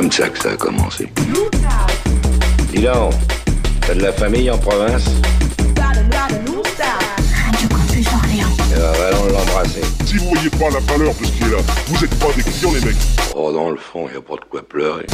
comme ça que ça a commencé. Dis donc, t'as de la famille en province? Radio Campus Orléans. Eh ben, allons l'embrasser. Si vous voyez pas la valeur de ce qui est là, vous êtes pas des clients les mecs. Oh, dans le fond, y a pas de quoi pleurer.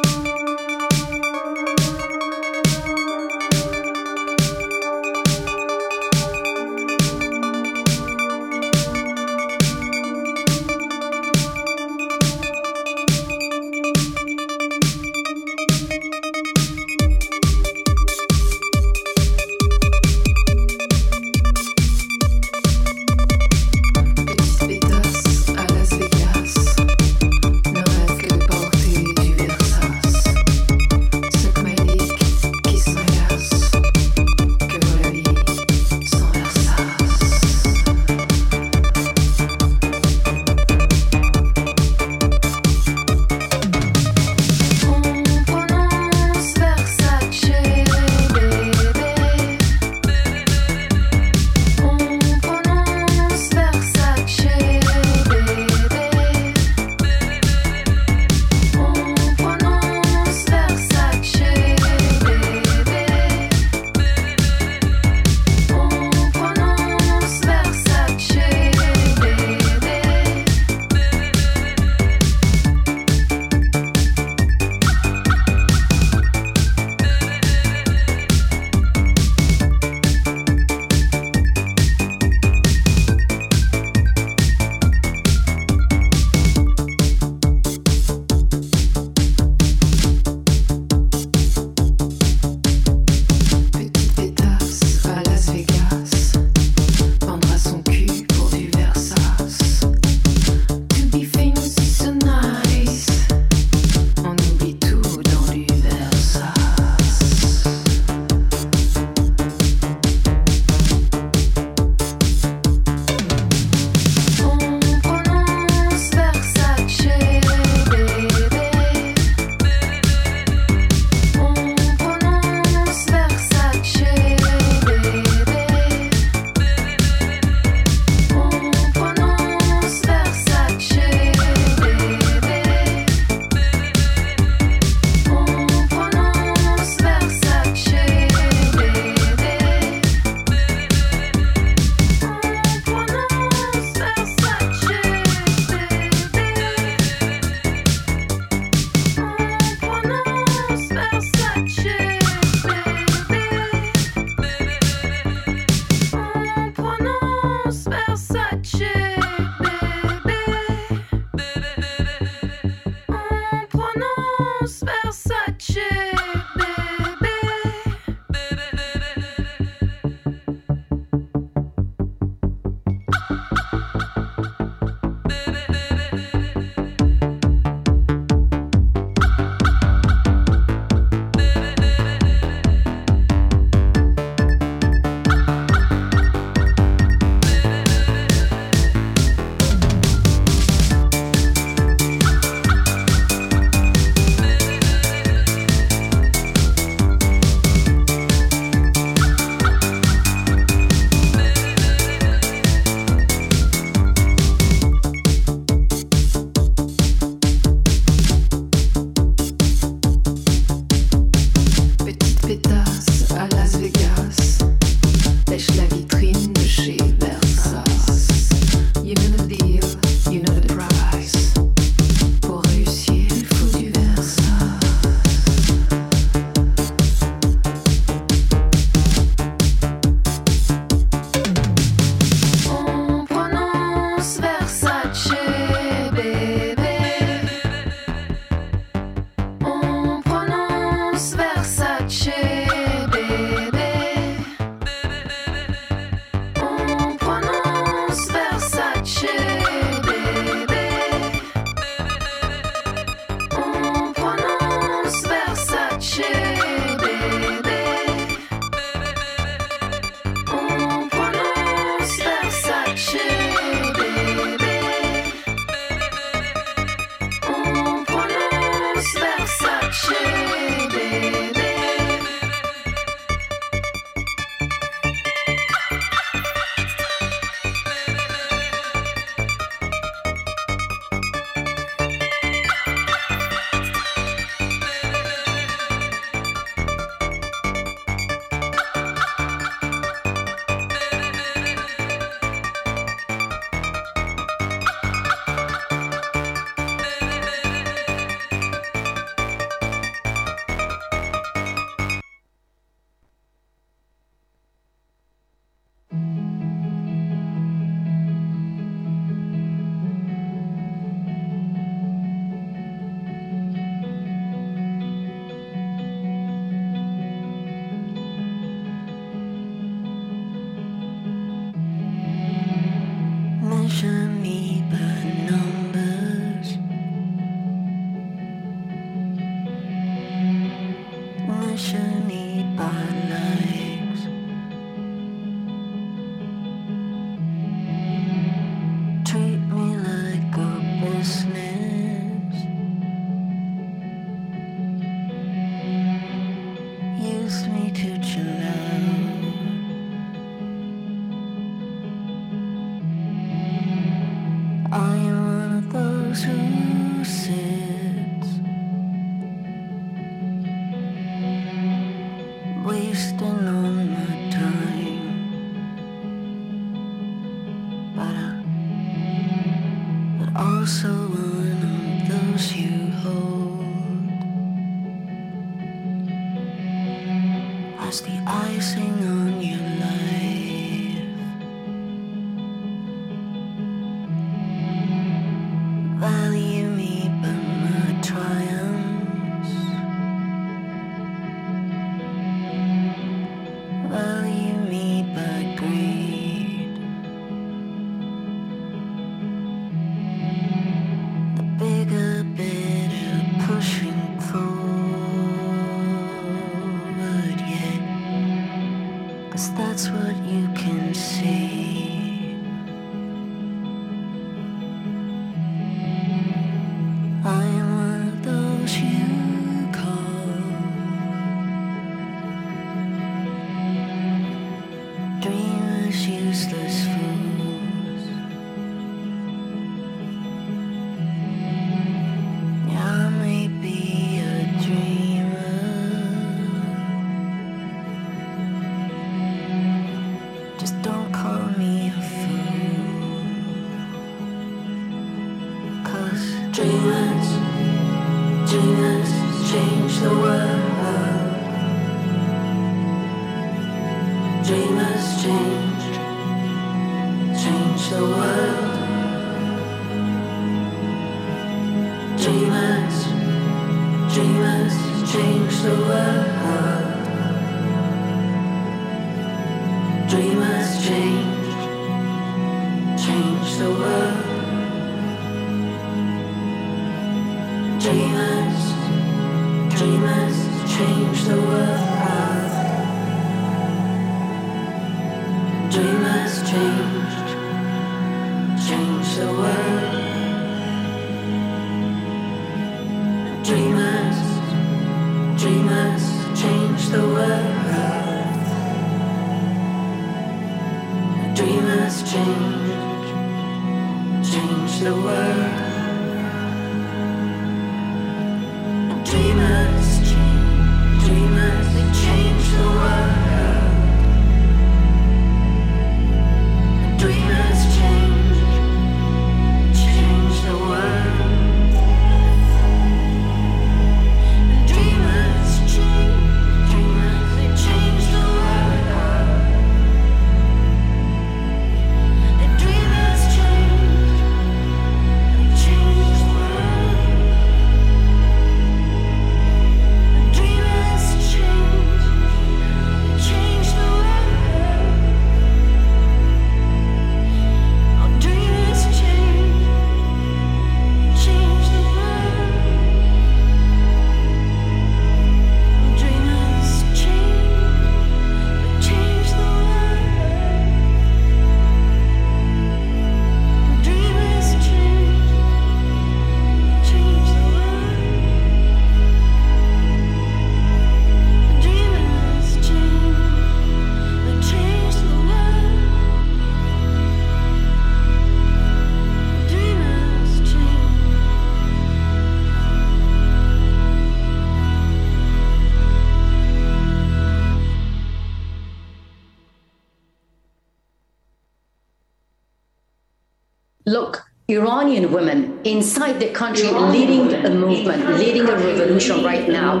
Inside the country leading a movement, leading a revolution right now.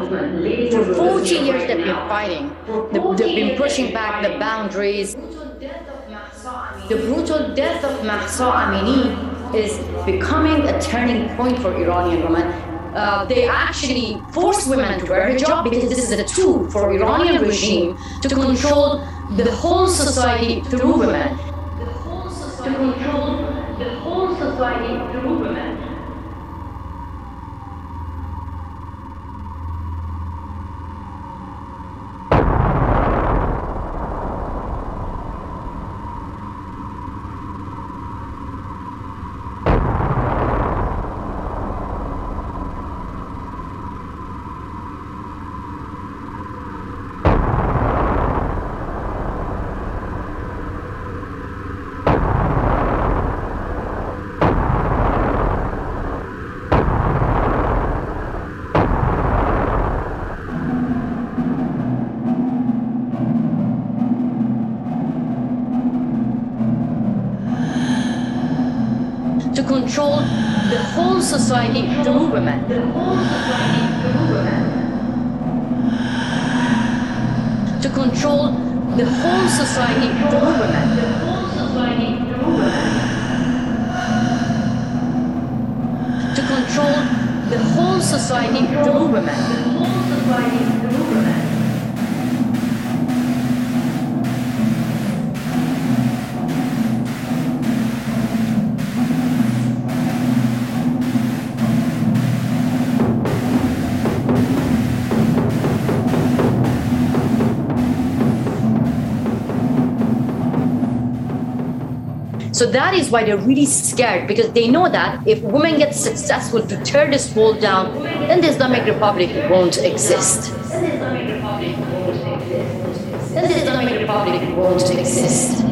For 40 years they've been fighting. They've been pushing back the boundaries. The brutal death of Mahsa Amini is becoming a turning point for Iranian women. Uh, they actually force women to wear hijab because this is a tool for Iranian regime to control the whole society through women. To control the whole society whole society through women. The whole society through women. To control the whole society. The whole society through women. To control the whole society through women. The whole society through women. So that is why they're really scared because they know that if women get successful to tear this wall down, then the Islamic Republic won't exist. Then the Islamic Republic won't exist.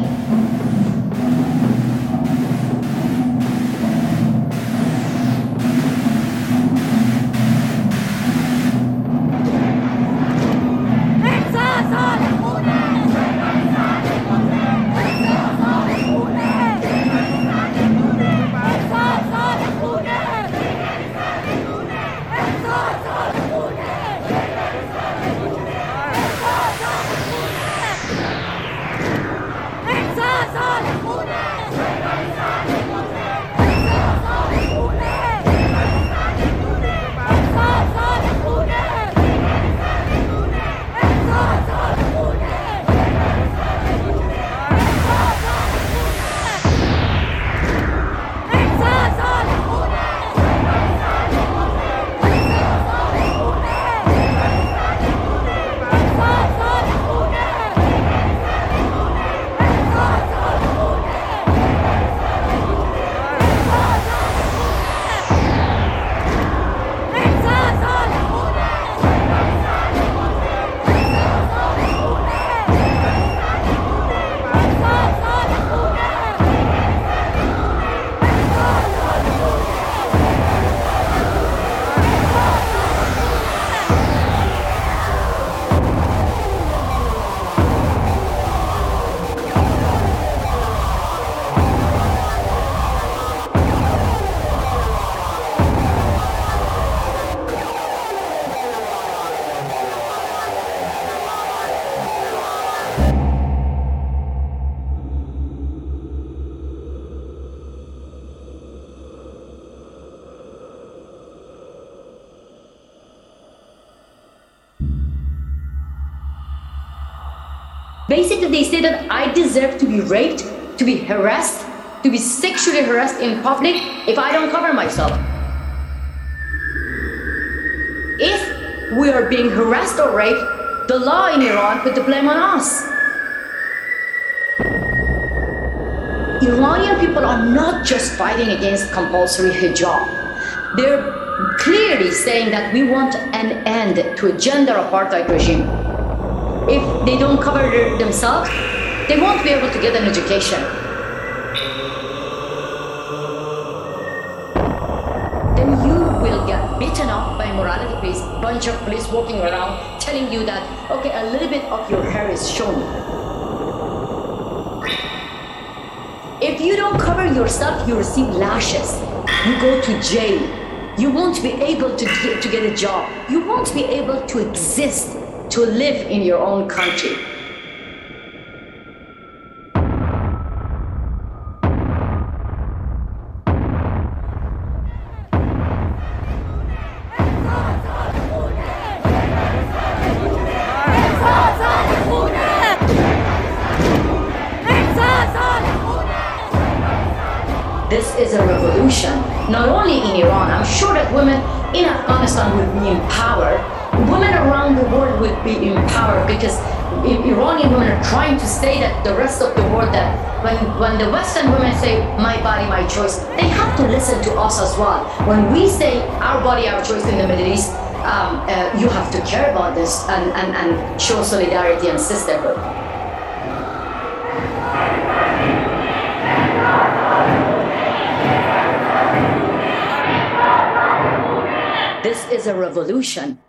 Basically, they say that I deserve to be raped, to be harassed, to be sexually harassed in public if I don't cover myself. If we are being harassed or raped, the law in Iran put the blame on us. Iranian people are not just fighting against compulsory hijab. They're clearly saying that we want an end to a gender apartheid regime they don't cover themselves, they won't be able to get an education. Then you will get beaten up by a morality police, bunch of police walking around telling you that, okay, a little bit of your hair is shown. If you don't cover yourself, you receive lashes. You go to jail. You won't be able to get, to get a job. You won't be able to exist, to live in your own country. Choice, they have to listen to us as well. When we say our body, our choice in the Middle East, um, uh, you have to care about this and, and, and show solidarity and sisterhood. This is a revolution.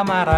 lamaran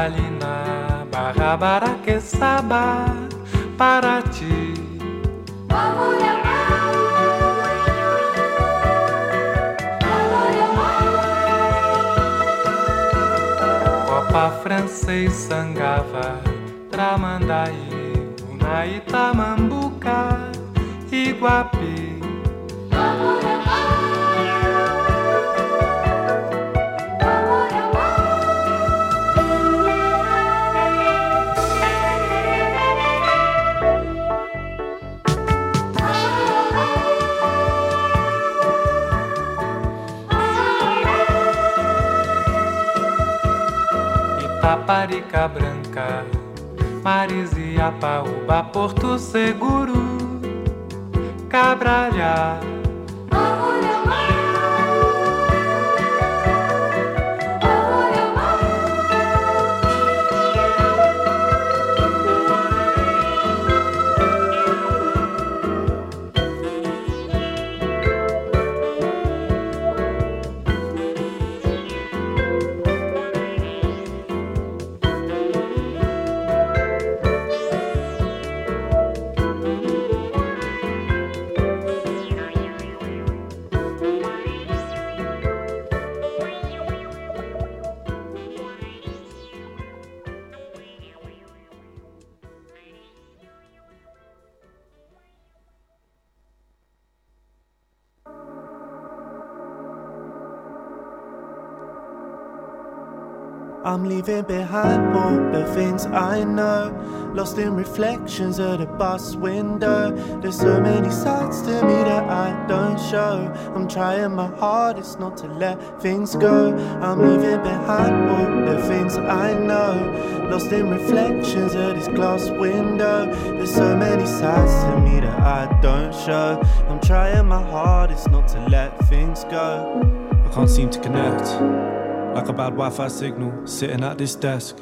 I'm leaving behind all the things I know. Lost in reflections of the bus window. There's so many sides to me that I don't show. I'm trying my hardest not to let things go. I'm leaving behind all the things I know. Lost in reflections of this glass window. There's so many sides to me that I don't show. I'm trying my hardest not to let things go. I can't seem to connect. Like a bad Wi Fi signal, sitting at this desk.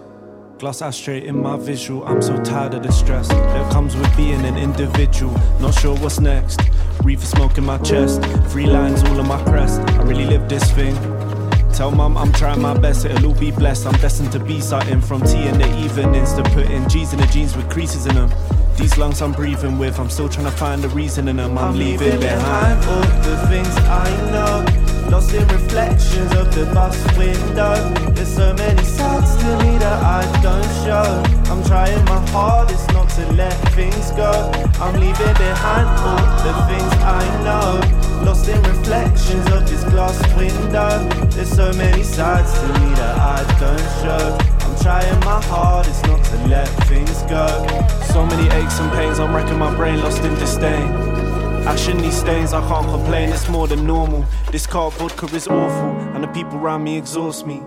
Glass ashtray in my visual, I'm so tired of the stress that comes with being an individual. Not sure what's next. Reefer smoke in my chest, three lines all on my crest. I really live this thing. Tell mum I'm trying my best, it'll all be blessed. I'm destined to be something from tea in the evenings to putting G's in the jeans with creases in them. These lungs I'm breathing with, I'm still trying to find the reason in them. I'm, I'm leaving behind all the things I know. Lost in reflections of the bus window. There's so many sides to me that I don't show. I'm trying my hardest not to let things go. I'm leaving behind all the things I know. Lost in reflections of this glass window. There's so many sides to me that I don't show. I'm trying my hardest not to let things go. So many aches and pains, I'm wrecking my brain, lost in disdain. Ashing these stains, I can't complain, it's more than normal. This car vodka is awful, and the people around me exhaust me.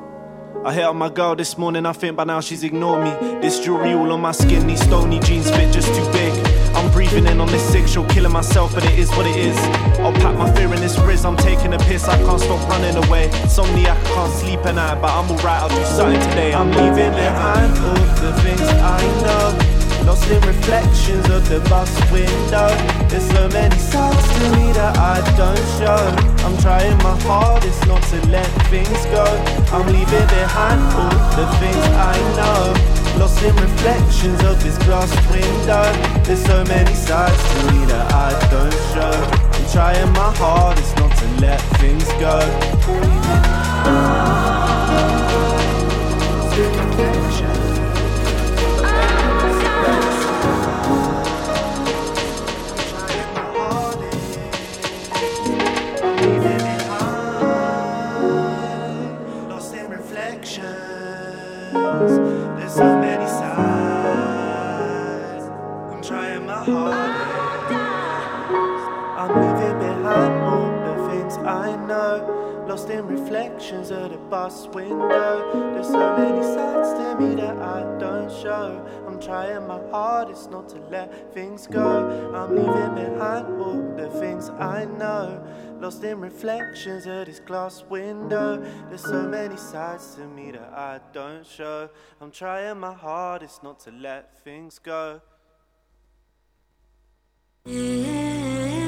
I hit on my girl this morning, I think by now she's ignored me. This jewelry all on my skin, these stony jeans fit just too big. I'm breathing in on this sick show, killing myself, but it is what it is. I'll pack my fear in this riz, I'm taking a piss, I can't stop running away. Insomniac, I can't sleep at night, but I'm alright, I'll do something today. I'm leaving behind all the things I know. Lost in reflections of the bus window. There's so many sides to me that I don't show. I'm trying my hardest not to let things go. I'm leaving behind all the things I know. Lost in reflections of this glass window. There's so many sides to me that I don't show. I'm trying my hardest not to let things go. reflections of the bus window. There's so many sides to me that I don't show. I'm trying my hardest not to let things go. I'm leaving behind all the things I know. Lost in reflections of this glass window. There's so many sides to me that I don't show. I'm trying my hardest not to let things go. Yeah.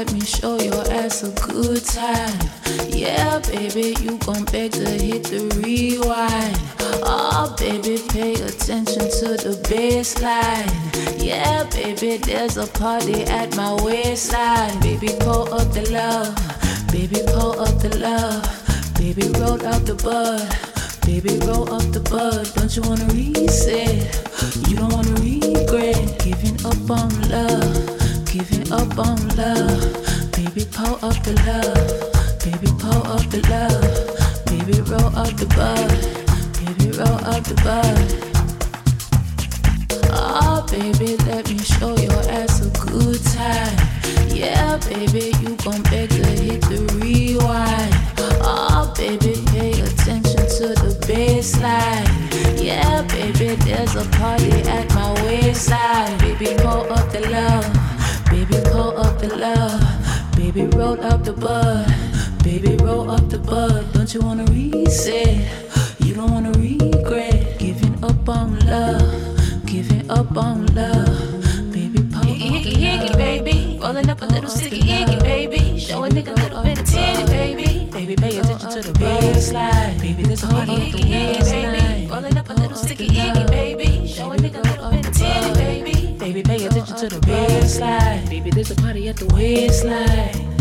Let me show your ass a good time. Yeah, baby, you gon' beg to hit the rewind. Oh, baby, pay attention to the baseline. Yeah, baby, there's a party at my waistline. Baby, pull up the love. Baby, pull up the love. Baby, roll up the bud. Baby, roll up the bud. Don't you wanna reset? You don't wanna regret giving up on love giving up on love. Baby, pull up the love. Baby, pull up the love. Baby, roll up the bud. Baby, roll up the bud. Oh, baby, let me show your ass a good time. Yeah, baby, you gon' beg to hit the rewind. Oh, baby, pay attention to the baseline. Yeah, baby, there's a party at my waistline. Baby, pull up the love. Baby, up the love. Baby, roll up the bud. Baby, roll up the bud. Don't you wanna reset? You don't wanna regret giving up on love. Giving up on love. Baby, pull Icky, icky, baby. Rolling up a little sticky icky, baby. Show a nigga a little bit of titty, baby. Baby, pay attention to the baseline. Baby, a party at the waistline. Rolling up a little sticky icky, baby. Show a nigga a little bit of titty, baby. Baby, pay attention to the baseline. Baby, there's a party at the waistline.